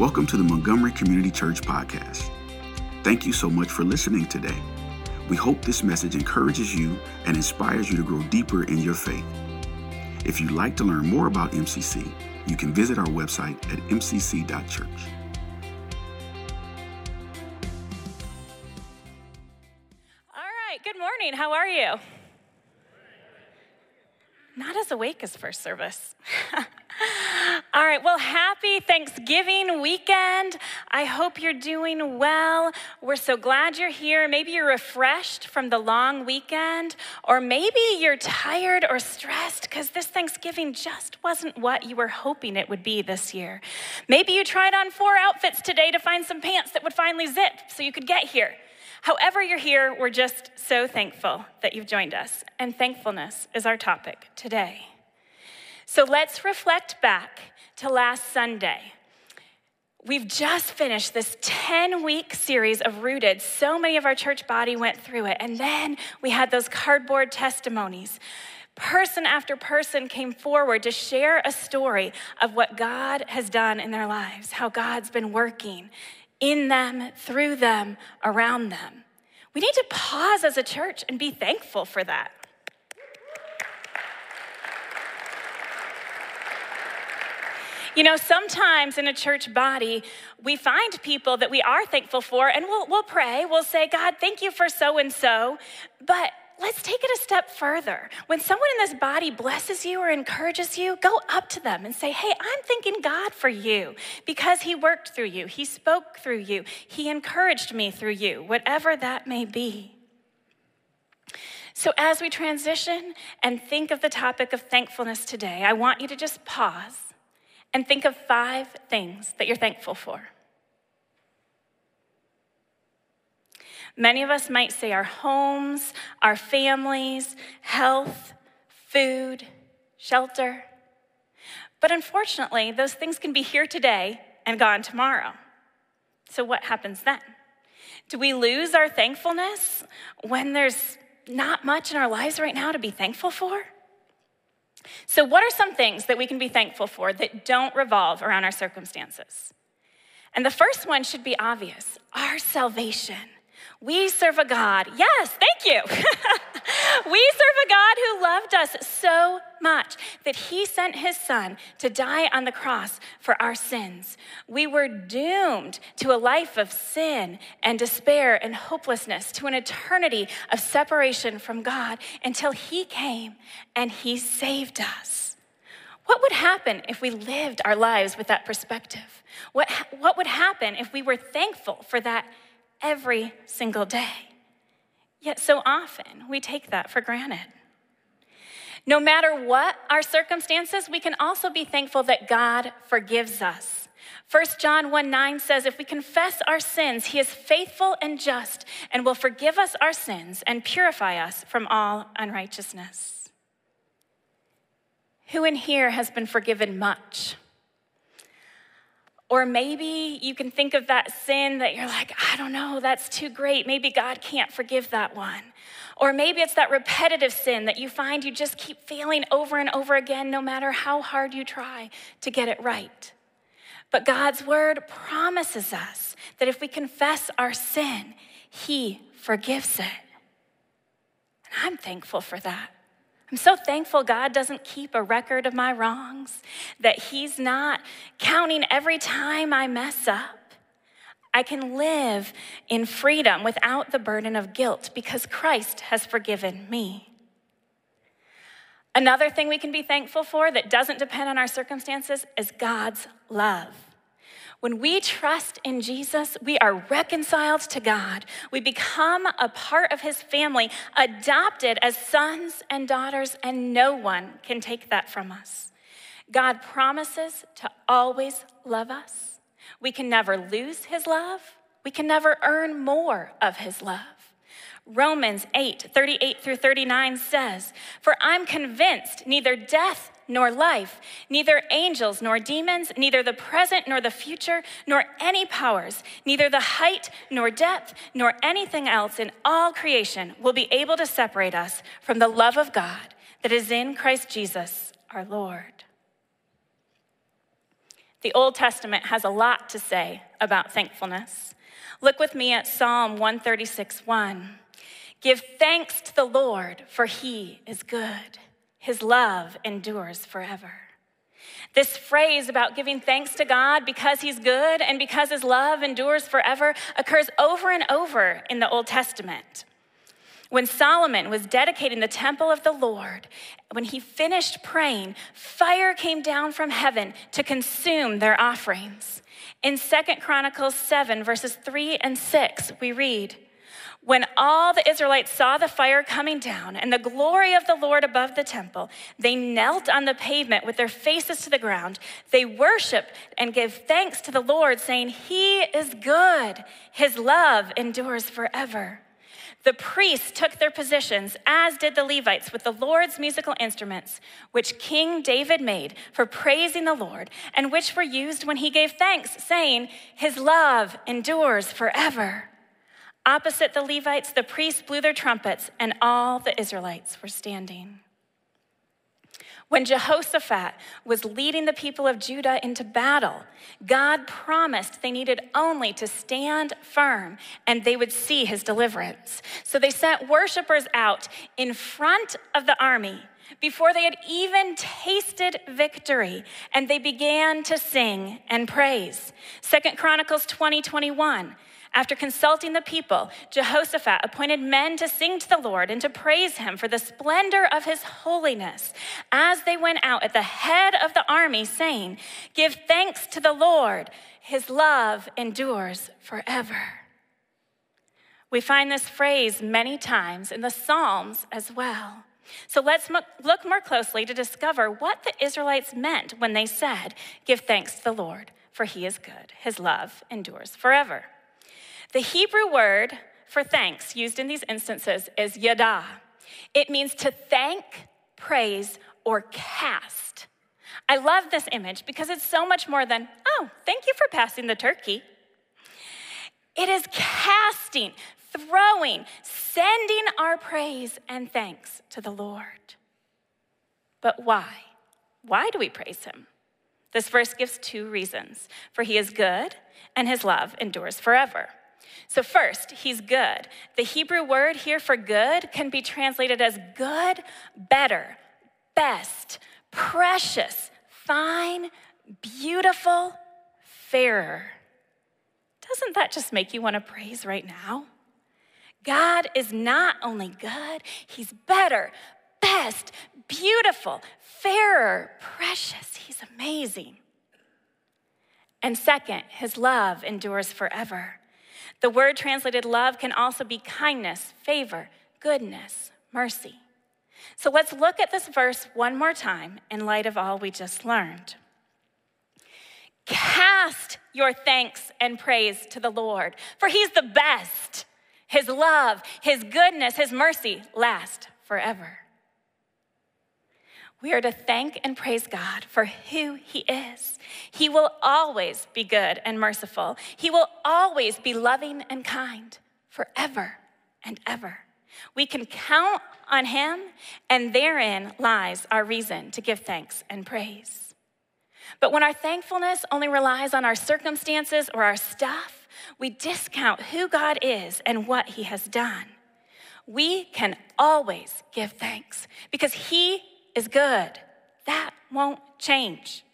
Welcome to the Montgomery Community Church Podcast. Thank you so much for listening today. We hope this message encourages you and inspires you to grow deeper in your faith. If you'd like to learn more about MCC, you can visit our website at mcc.church. All right, good morning. How are you? Not as awake as first service. All right, well, happy Thanksgiving weekend. I hope you're doing well. We're so glad you're here. Maybe you're refreshed from the long weekend, or maybe you're tired or stressed because this Thanksgiving just wasn't what you were hoping it would be this year. Maybe you tried on four outfits today to find some pants that would finally zip so you could get here. However, you're here, we're just so thankful that you've joined us, and thankfulness is our topic today. So let's reflect back to last Sunday. We've just finished this 10 week series of Rooted. So many of our church body went through it. And then we had those cardboard testimonies. Person after person came forward to share a story of what God has done in their lives, how God's been working in them, through them, around them. We need to pause as a church and be thankful for that. You know, sometimes in a church body, we find people that we are thankful for, and we'll, we'll pray. We'll say, God, thank you for so and so. But let's take it a step further. When someone in this body blesses you or encourages you, go up to them and say, Hey, I'm thanking God for you because He worked through you, He spoke through you, He encouraged me through you, whatever that may be. So, as we transition and think of the topic of thankfulness today, I want you to just pause and think of five things that you're thankful for. Many of us might say our homes, our families, health, food, shelter. But unfortunately, those things can be here today and gone tomorrow. So, what happens then? Do we lose our thankfulness when there's not much in our lives right now to be thankful for? So, what are some things that we can be thankful for that don't revolve around our circumstances? And the first one should be obvious our salvation. We serve a God, yes, thank you. we serve a God who loved us so much that he sent his son to die on the cross for our sins. We were doomed to a life of sin and despair and hopelessness, to an eternity of separation from God until he came and he saved us. What would happen if we lived our lives with that perspective? What, what would happen if we were thankful for that every single day. Yet so often we take that for granted. No matter what our circumstances, we can also be thankful that God forgives us. 1 John 1 9 says, If we confess our sins, he is faithful and just and will forgive us our sins and purify us from all unrighteousness. Who in here has been forgiven much? Or maybe you can think of that sin that you're like, I don't know, that's too great. Maybe God can't forgive that one. Or maybe it's that repetitive sin that you find you just keep failing over and over again, no matter how hard you try to get it right. But God's word promises us that if we confess our sin, He forgives it. And I'm thankful for that. I'm so thankful God doesn't keep a record of my wrongs, that He's not counting every time I mess up. I can live in freedom without the burden of guilt because Christ has forgiven me. Another thing we can be thankful for that doesn't depend on our circumstances is God's love. When we trust in Jesus, we are reconciled to God. We become a part of his family, adopted as sons and daughters, and no one can take that from us. God promises to always love us. We can never lose his love. We can never earn more of his love. Romans 8, 38 through 39 says, For I'm convinced neither death nor life, neither angels nor demons, neither the present nor the future, nor any powers, neither the height nor depth, nor anything else in all creation will be able to separate us from the love of God that is in Christ Jesus our Lord. The Old Testament has a lot to say about thankfulness. Look with me at Psalm 136 1. Give thanks to the Lord, for he is good. His love endures forever. This phrase about giving thanks to God because he's good and because his love endures forever occurs over and over in the Old Testament. When Solomon was dedicating the temple of the Lord, when he finished praying, fire came down from heaven to consume their offerings. In Second Chronicles 7, verses 3 and 6, we read, when all the Israelites saw the fire coming down and the glory of the Lord above the temple, they knelt on the pavement with their faces to the ground. They worshiped and gave thanks to the Lord, saying, He is good. His love endures forever. The priests took their positions, as did the Levites, with the Lord's musical instruments, which King David made for praising the Lord, and which were used when he gave thanks, saying, His love endures forever. Opposite the Levites, the priests blew their trumpets, and all the Israelites were standing. When Jehoshaphat was leading the people of Judah into battle, God promised they needed only to stand firm and they would see his deliverance. So they sent worshipers out in front of the army before they had even tasted victory and they began to sing and praise. Second Chronicles 20 21. After consulting the people, Jehoshaphat appointed men to sing to the Lord and to praise him for the splendor of his holiness as they went out at the head of the army, saying, Give thanks to the Lord, his love endures forever. We find this phrase many times in the Psalms as well. So let's look more closely to discover what the Israelites meant when they said, Give thanks to the Lord, for he is good. His love endures forever. The Hebrew word for thanks used in these instances is yada. It means to thank, praise, or cast. I love this image because it's so much more than, oh, thank you for passing the turkey. It is casting, throwing, sending our praise and thanks to the Lord. But why? Why do we praise him? This verse gives two reasons for he is good and his love endures forever. So, first, he's good. The Hebrew word here for good can be translated as good, better, best, precious, fine, beautiful, fairer. Doesn't that just make you want to praise right now? God is not only good, he's better, best, beautiful, fairer, precious. He's amazing. And second, his love endures forever. The word translated love can also be kindness, favor, goodness, mercy. So let's look at this verse one more time in light of all we just learned. Cast your thanks and praise to the Lord, for he's the best. His love, his goodness, his mercy last forever. We are to thank and praise God for who He is. He will always be good and merciful. He will always be loving and kind forever and ever. We can count on Him, and therein lies our reason to give thanks and praise. But when our thankfulness only relies on our circumstances or our stuff, we discount who God is and what He has done. We can always give thanks because He is good. That won't change.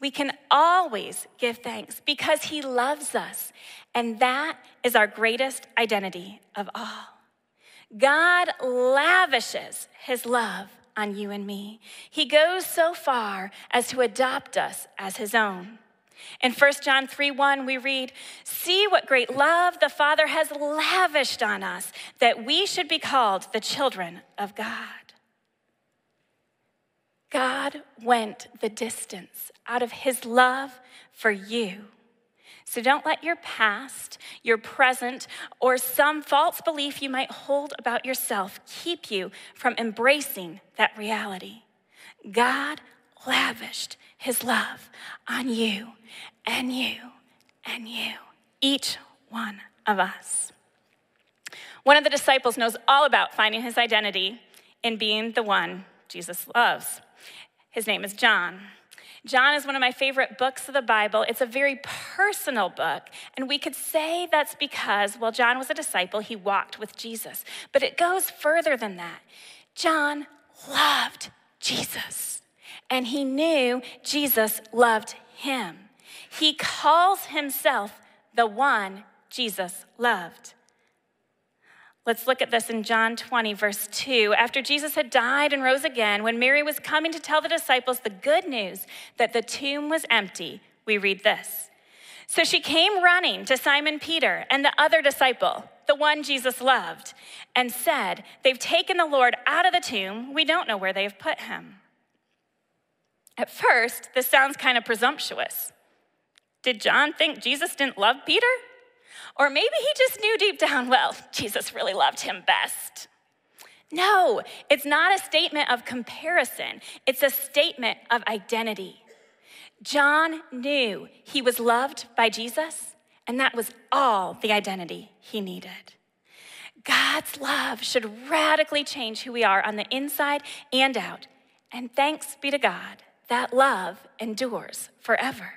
We can always give thanks because He loves us, and that is our greatest identity of all. God lavishes His love on you and me. He goes so far as to adopt us as His own. In 1 John 3 1, we read, See what great love the Father has lavished on us, that we should be called the children of God. God went the distance out of his love for you. So don't let your past, your present, or some false belief you might hold about yourself keep you from embracing that reality. God lavished his love on you and you and you, each one of us. One of the disciples knows all about finding his identity in being the one Jesus loves. His name is John. John is one of my favorite books of the Bible. It's a very personal book, and we could say that's because, well, John was a disciple, he walked with Jesus. But it goes further than that. John loved Jesus, and he knew Jesus loved him. He calls himself the one Jesus loved. Let's look at this in John 20, verse 2. After Jesus had died and rose again, when Mary was coming to tell the disciples the good news that the tomb was empty, we read this. So she came running to Simon Peter and the other disciple, the one Jesus loved, and said, They've taken the Lord out of the tomb. We don't know where they have put him. At first, this sounds kind of presumptuous. Did John think Jesus didn't love Peter? Or maybe he just knew deep down, well, Jesus really loved him best. No, it's not a statement of comparison, it's a statement of identity. John knew he was loved by Jesus, and that was all the identity he needed. God's love should radically change who we are on the inside and out. And thanks be to God, that love endures forever.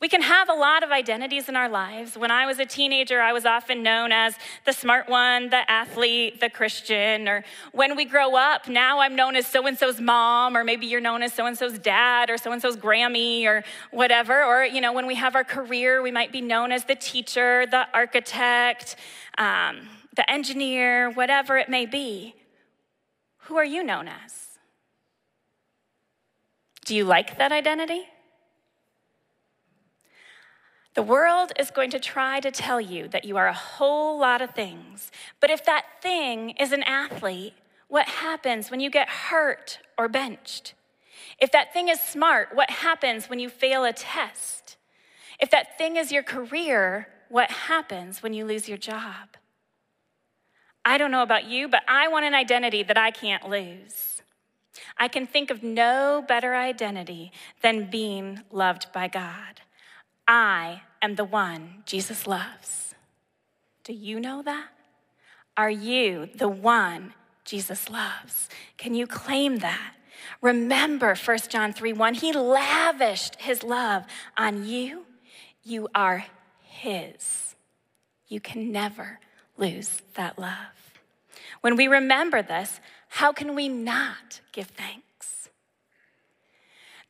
We can have a lot of identities in our lives. When I was a teenager, I was often known as the smart one, the athlete, the Christian. Or when we grow up, now I'm known as so and so's mom, or maybe you're known as so and so's dad, or so and so's Grammy, or whatever. Or, you know, when we have our career, we might be known as the teacher, the architect, um, the engineer, whatever it may be. Who are you known as? Do you like that identity? The world is going to try to tell you that you are a whole lot of things. But if that thing is an athlete, what happens when you get hurt or benched? If that thing is smart, what happens when you fail a test? If that thing is your career, what happens when you lose your job? I don't know about you, but I want an identity that I can't lose. I can think of no better identity than being loved by God. I am the one Jesus loves. Do you know that? Are you the one Jesus loves? Can you claim that? Remember 1 John 3 1, he lavished his love on you. You are his. You can never lose that love. When we remember this, how can we not give thanks?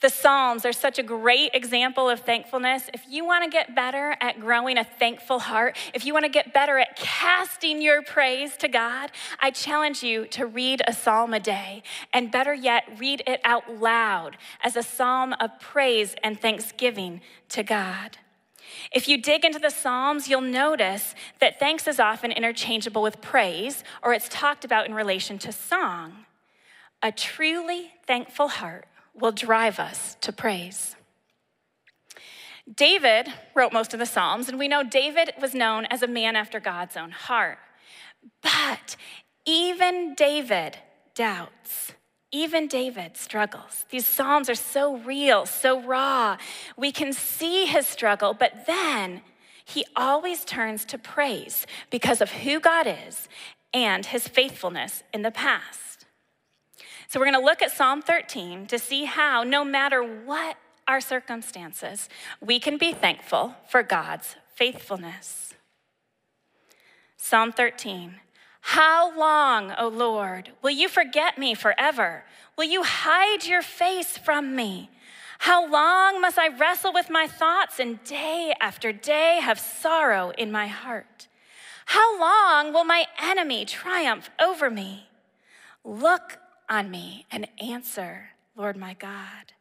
The Psalms are such a great example of thankfulness. If you want to get better at growing a thankful heart, if you want to get better at casting your praise to God, I challenge you to read a psalm a day. And better yet, read it out loud as a psalm of praise and thanksgiving to God. If you dig into the Psalms, you'll notice that thanks is often interchangeable with praise, or it's talked about in relation to song. A truly thankful heart will drive us to praise. David wrote most of the Psalms, and we know David was known as a man after God's own heart. But even David doubts. Even David struggles. These Psalms are so real, so raw. We can see his struggle, but then he always turns to praise because of who God is and his faithfulness in the past. So we're going to look at Psalm 13 to see how, no matter what our circumstances, we can be thankful for God's faithfulness. Psalm 13. How long, O Lord, will you forget me forever? Will you hide your face from me? How long must I wrestle with my thoughts and day after day have sorrow in my heart? How long will my enemy triumph over me? Look on me and answer, Lord my God.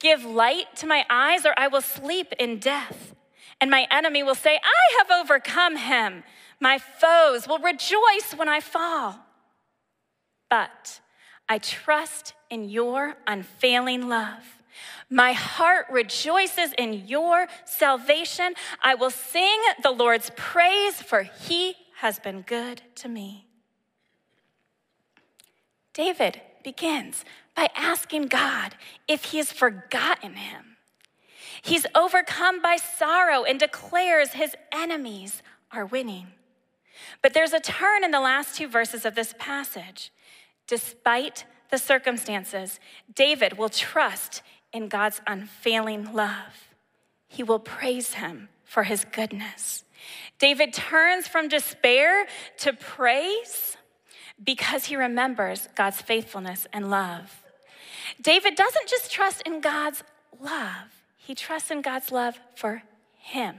Give light to my eyes, or I will sleep in death. And my enemy will say, I have overcome him. My foes will rejoice when I fall. But I trust in your unfailing love. My heart rejoices in your salvation. I will sing the Lord's praise, for he has been good to me. David begins by asking God if he has forgotten him. He's overcome by sorrow and declares his enemies are winning. But there's a turn in the last two verses of this passage. Despite the circumstances, David will trust in God's unfailing love. He will praise him for his goodness. David turns from despair to praise because he remembers God's faithfulness and love. David doesn't just trust in God's love, he trusts in God's love for him.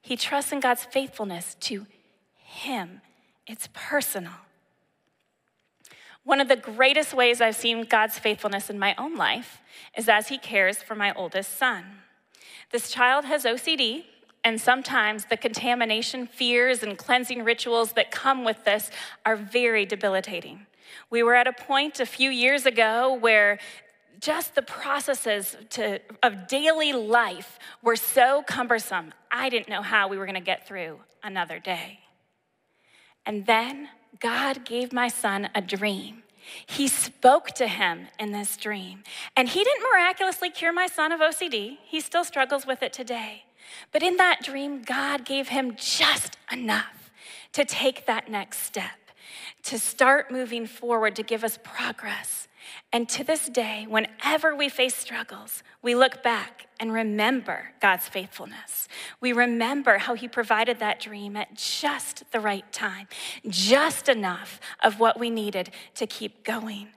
He trusts in God's faithfulness to him. It's personal. One of the greatest ways I've seen God's faithfulness in my own life is as He cares for my oldest son. This child has OCD, and sometimes the contamination fears and cleansing rituals that come with this are very debilitating. We were at a point a few years ago where just the processes to, of daily life were so cumbersome, I didn't know how we were going to get through another day. And then God gave my son a dream. He spoke to him in this dream. And he didn't miraculously cure my son of OCD. He still struggles with it today. But in that dream, God gave him just enough to take that next step, to start moving forward, to give us progress. And to this day, whenever we face struggles, we look back and remember God's faithfulness. We remember how He provided that dream at just the right time, just enough of what we needed to keep going.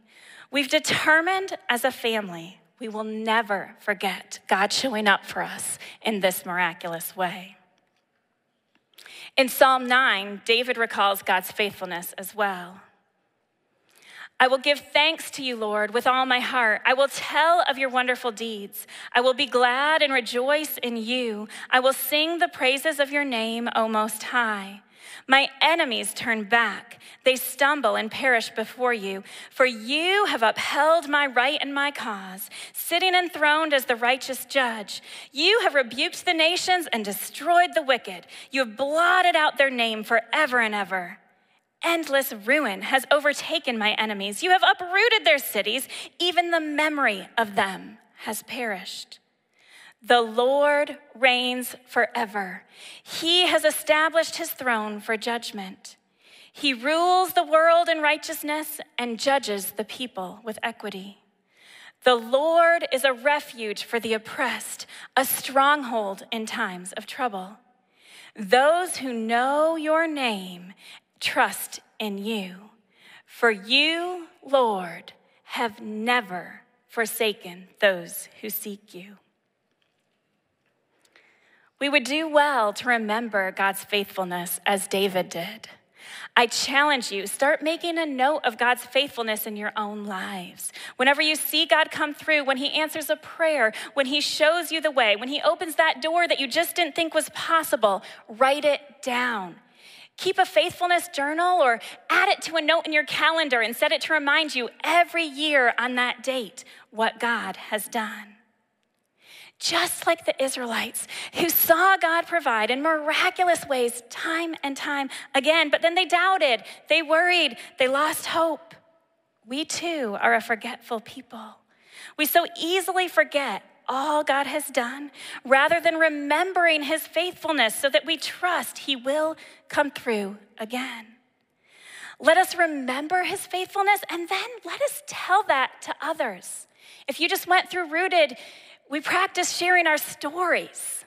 We've determined as a family we will never forget God showing up for us in this miraculous way. In Psalm 9, David recalls God's faithfulness as well. I will give thanks to you, Lord, with all my heart. I will tell of your wonderful deeds. I will be glad and rejoice in you. I will sing the praises of your name, O Most High. My enemies turn back. They stumble and perish before you. For you have upheld my right and my cause, sitting enthroned as the righteous judge. You have rebuked the nations and destroyed the wicked. You have blotted out their name forever and ever. Endless ruin has overtaken my enemies. You have uprooted their cities. Even the memory of them has perished. The Lord reigns forever. He has established his throne for judgment. He rules the world in righteousness and judges the people with equity. The Lord is a refuge for the oppressed, a stronghold in times of trouble. Those who know your name trust in you. For you, Lord, have never forsaken those who seek you. We would do well to remember God's faithfulness as David did. I challenge you, start making a note of God's faithfulness in your own lives. Whenever you see God come through, when He answers a prayer, when He shows you the way, when He opens that door that you just didn't think was possible, write it down. Keep a faithfulness journal or add it to a note in your calendar and set it to remind you every year on that date what God has done. Just like the Israelites who saw God provide in miraculous ways time and time again, but then they doubted, they worried, they lost hope. We too are a forgetful people. We so easily forget all God has done rather than remembering his faithfulness so that we trust he will come through again. Let us remember his faithfulness and then let us tell that to others. If you just went through Rooted, we practice sharing our stories.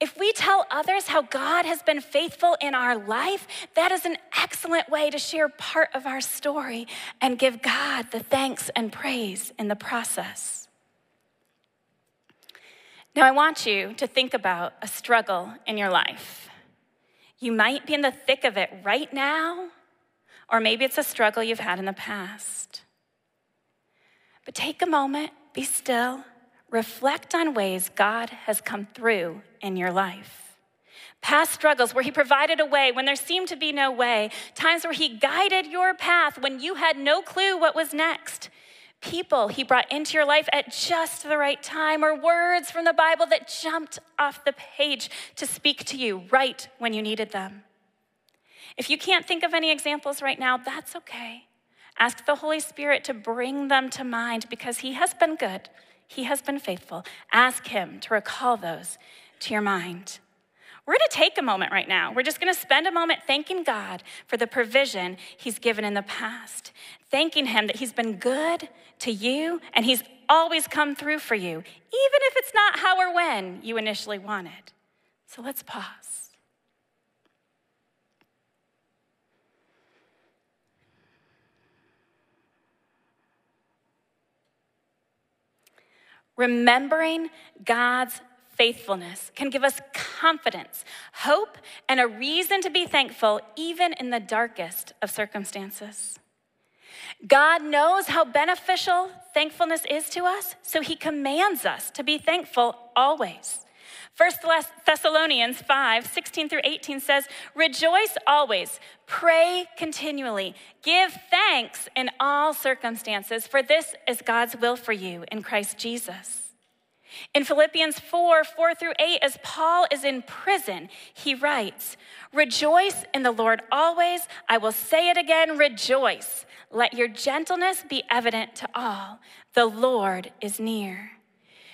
If we tell others how God has been faithful in our life, that is an excellent way to share part of our story and give God the thanks and praise in the process. Now, I want you to think about a struggle in your life. You might be in the thick of it right now, or maybe it's a struggle you've had in the past. But take a moment, be still, reflect on ways God has come through in your life. Past struggles where He provided a way when there seemed to be no way, times where He guided your path when you had no clue what was next people he brought into your life at just the right time, or words from the Bible that jumped off the page to speak to you right when you needed them. If you can't think of any examples right now, that's okay. Ask the Holy Spirit to bring them to mind because he has been good, he has been faithful. Ask him to recall those to your mind. We're going to take a moment right now. We're just going to spend a moment thanking God for the provision He's given in the past, thanking Him that He's been good to you and He's always come through for you, even if it's not how or when you initially wanted. So let's pause. Remembering God's faithfulness can give us confidence, hope, and a reason to be thankful even in the darkest of circumstances. God knows how beneficial thankfulness is to us, so he commands us to be thankful always. 1 Thessalonians 5 16 through 18 says, Rejoice always, pray continually, give thanks in all circumstances, for this is God's will for you in Christ Jesus. In Philippians 4 4 through 8, as Paul is in prison, he writes, Rejoice in the Lord always. I will say it again, rejoice. Let your gentleness be evident to all. The Lord is near.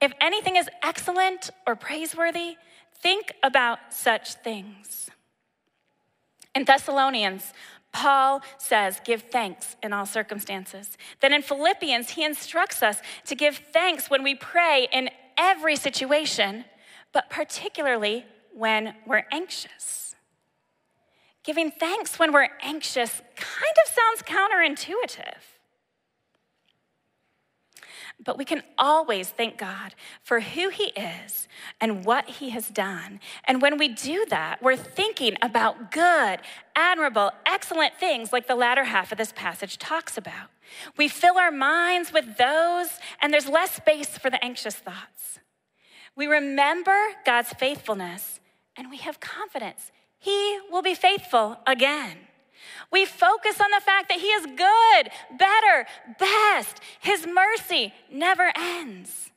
if anything is excellent or praiseworthy, think about such things. In Thessalonians, Paul says, give thanks in all circumstances. Then in Philippians, he instructs us to give thanks when we pray in every situation, but particularly when we're anxious. Giving thanks when we're anxious kind of sounds counterintuitive. But we can always thank God for who He is and what He has done. And when we do that, we're thinking about good, admirable, excellent things like the latter half of this passage talks about. We fill our minds with those, and there's less space for the anxious thoughts. We remember God's faithfulness, and we have confidence He will be faithful again. We focus on the fact that He is good, better, best. His mercy never ends.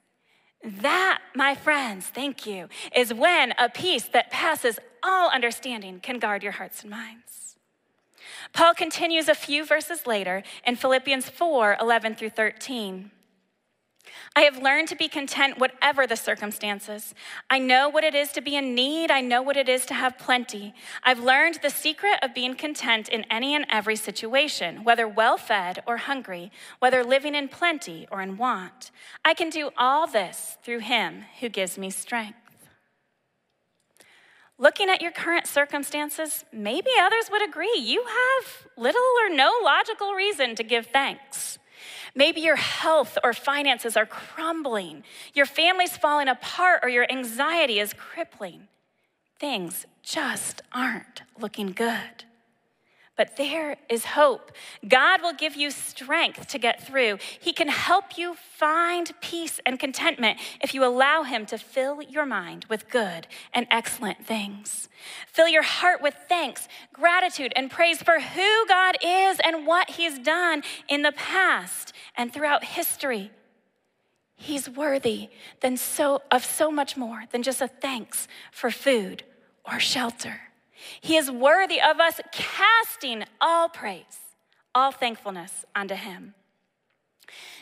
That, my friends, thank you, is when a peace that passes all understanding can guard your hearts and minds. Paul continues a few verses later in Philippians 4 11 through 13. I have learned to be content whatever the circumstances. I know what it is to be in need. I know what it is to have plenty. I've learned the secret of being content in any and every situation, whether well fed or hungry, whether living in plenty or in want. I can do all this through him who gives me strength. Looking at your current circumstances, maybe others would agree you have little or no logical reason to give thanks. Maybe your health or finances are crumbling, your family's falling apart, or your anxiety is crippling. Things just aren't looking good. But there is hope. God will give you strength to get through. He can help you find peace and contentment if you allow Him to fill your mind with good and excellent things. Fill your heart with thanks, gratitude, and praise for who God is and what He's done in the past and throughout history. He's worthy than so, of so much more than just a thanks for food or shelter. He is worthy of us casting all praise, all thankfulness unto him.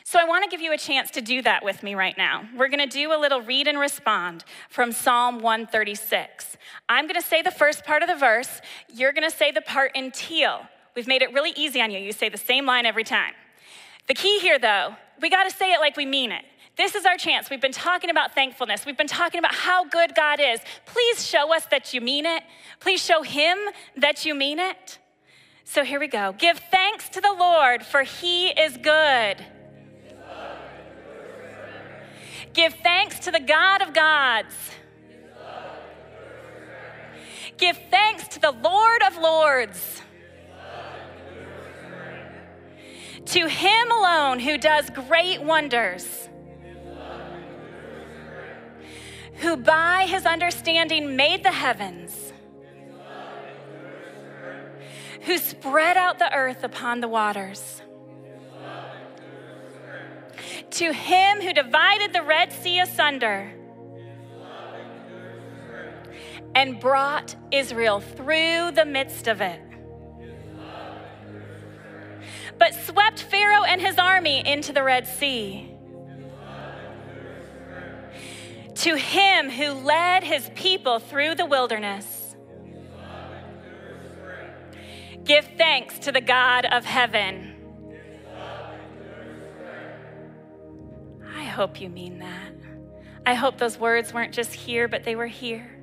So I want to give you a chance to do that with me right now. We're going to do a little read and respond from Psalm 136. I'm going to say the first part of the verse, you're going to say the part in teal. We've made it really easy on you. You say the same line every time. The key here, though, we got to say it like we mean it. This is our chance. We've been talking about thankfulness. We've been talking about how good God is. Please show us that you mean it. Please show Him that you mean it. So here we go. Give thanks to the Lord, for He is good. Give thanks to the God of gods. Give thanks to the Lord of lords. To Him alone who does great wonders who by his understanding made the heavens, who spread out the earth upon the waters. To him who divided the Red Sea asunder and brought Israel through the midst of it. But swept Pharaoh and his army into the Red Sea. To him who led his people through the wilderness. Give thanks to the God of heaven. I hope you mean that. I hope those words weren't just here, but they were here.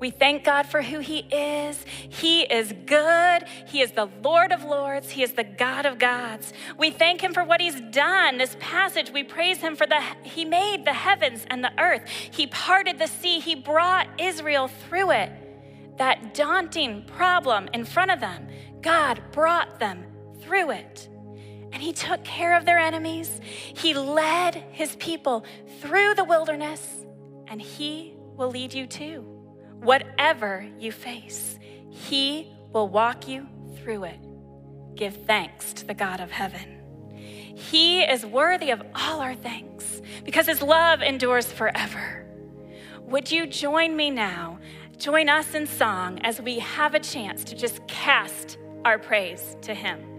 We thank God for who He is. He is good. He is the Lord of Lords. He is the God of gods. We thank Him for what He's done. This passage, we praise Him for the He made the heavens and the earth. He parted the sea. He brought Israel through it. That daunting problem in front of them, God brought them through it. And He took care of their enemies. He led His people through the wilderness, and He will lead you too. Whatever you face, He will walk you through it. Give thanks to the God of heaven. He is worthy of all our thanks because His love endures forever. Would you join me now? Join us in song as we have a chance to just cast our praise to Him.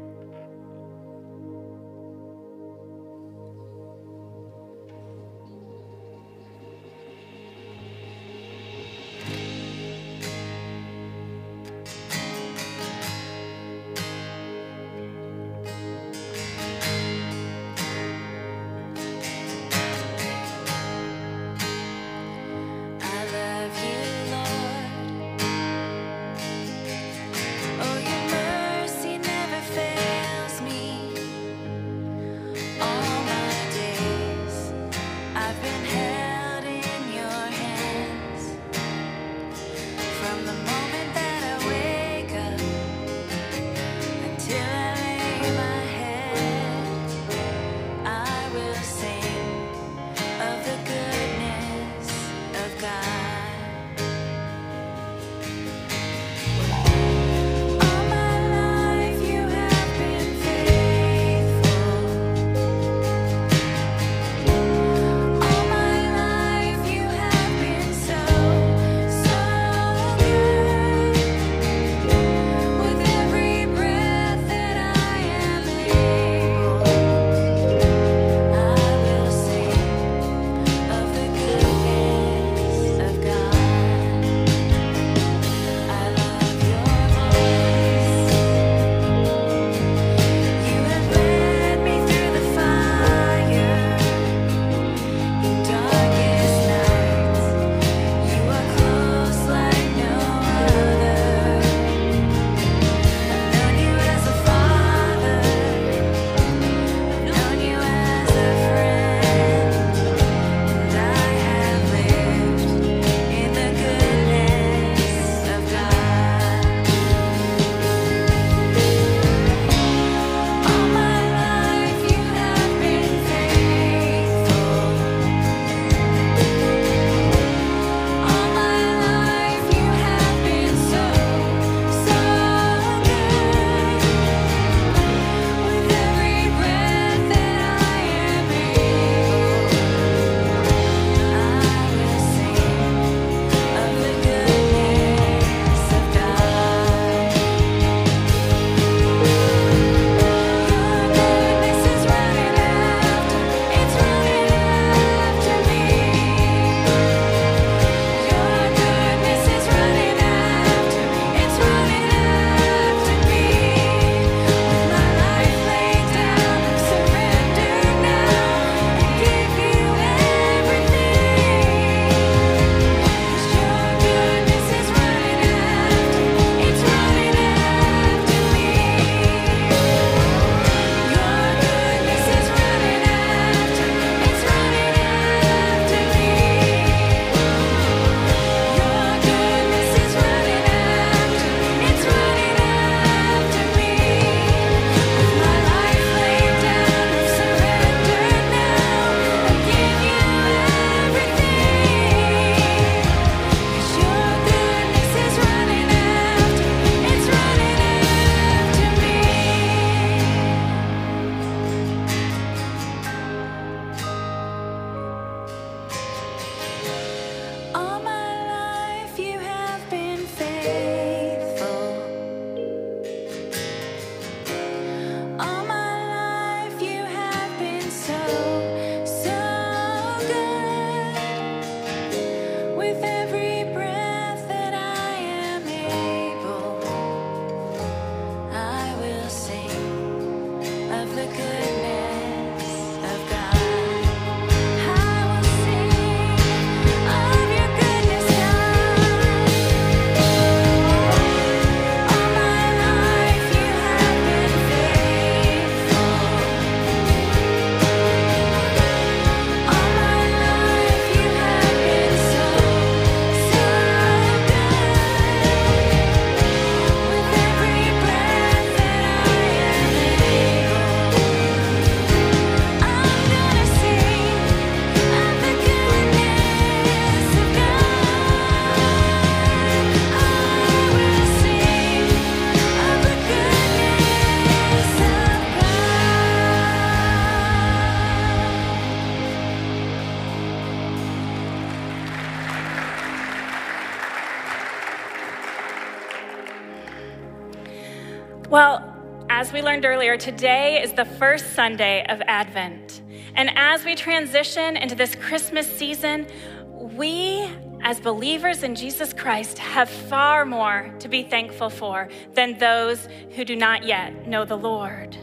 Today is the first Sunday of Advent. And as we transition into this Christmas season, we, as believers in Jesus Christ, have far more to be thankful for than those who do not yet know the Lord.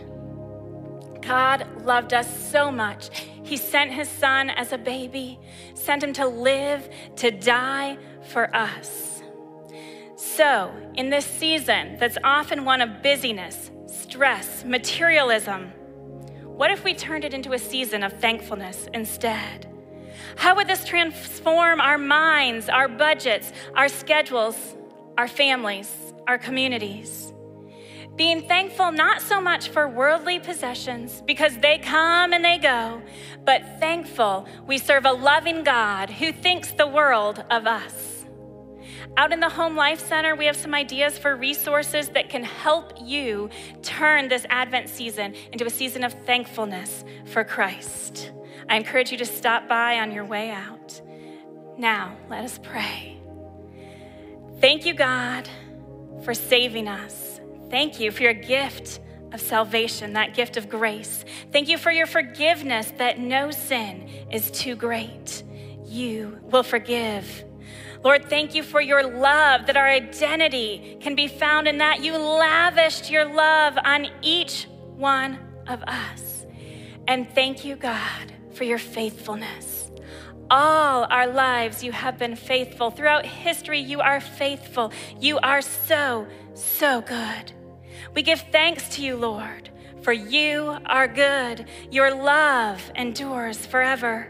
God loved us so much. He sent his son as a baby, sent him to live, to die for us. So, in this season that's often one of busyness, stress, materialism, what if we turned it into a season of thankfulness instead? How would this transform our minds, our budgets, our schedules, our families, our communities? Being thankful not so much for worldly possessions, because they come and they go, but thankful we serve a loving God who thinks the world of us. Out in the Home Life Center, we have some ideas for resources that can help you turn this Advent season into a season of thankfulness for Christ. I encourage you to stop by on your way out. Now, let us pray. Thank you, God, for saving us. Thank you for your gift of salvation, that gift of grace. Thank you for your forgiveness, that no sin is too great. You will forgive Lord, thank you for your love, that our identity can be found in that. You lavished your love on each one of us. And thank you, God, for your faithfulness. All our lives, you have been faithful. Throughout history, you are faithful. You are so, so good. We give thanks to you, Lord, for you are good. Your love endures forever.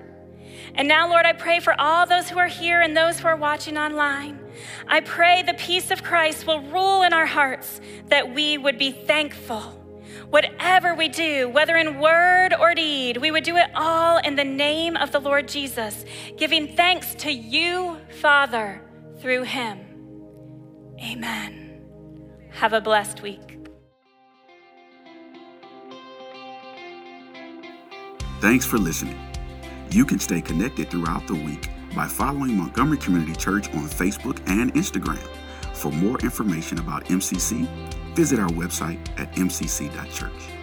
And now, Lord, I pray for all those who are here and those who are watching online. I pray the peace of Christ will rule in our hearts, that we would be thankful. Whatever we do, whether in word or deed, we would do it all in the name of the Lord Jesus, giving thanks to you, Father, through him. Amen. Have a blessed week. Thanks for listening. You can stay connected throughout the week by following Montgomery Community Church on Facebook and Instagram. For more information about MCC, visit our website at mcc.church.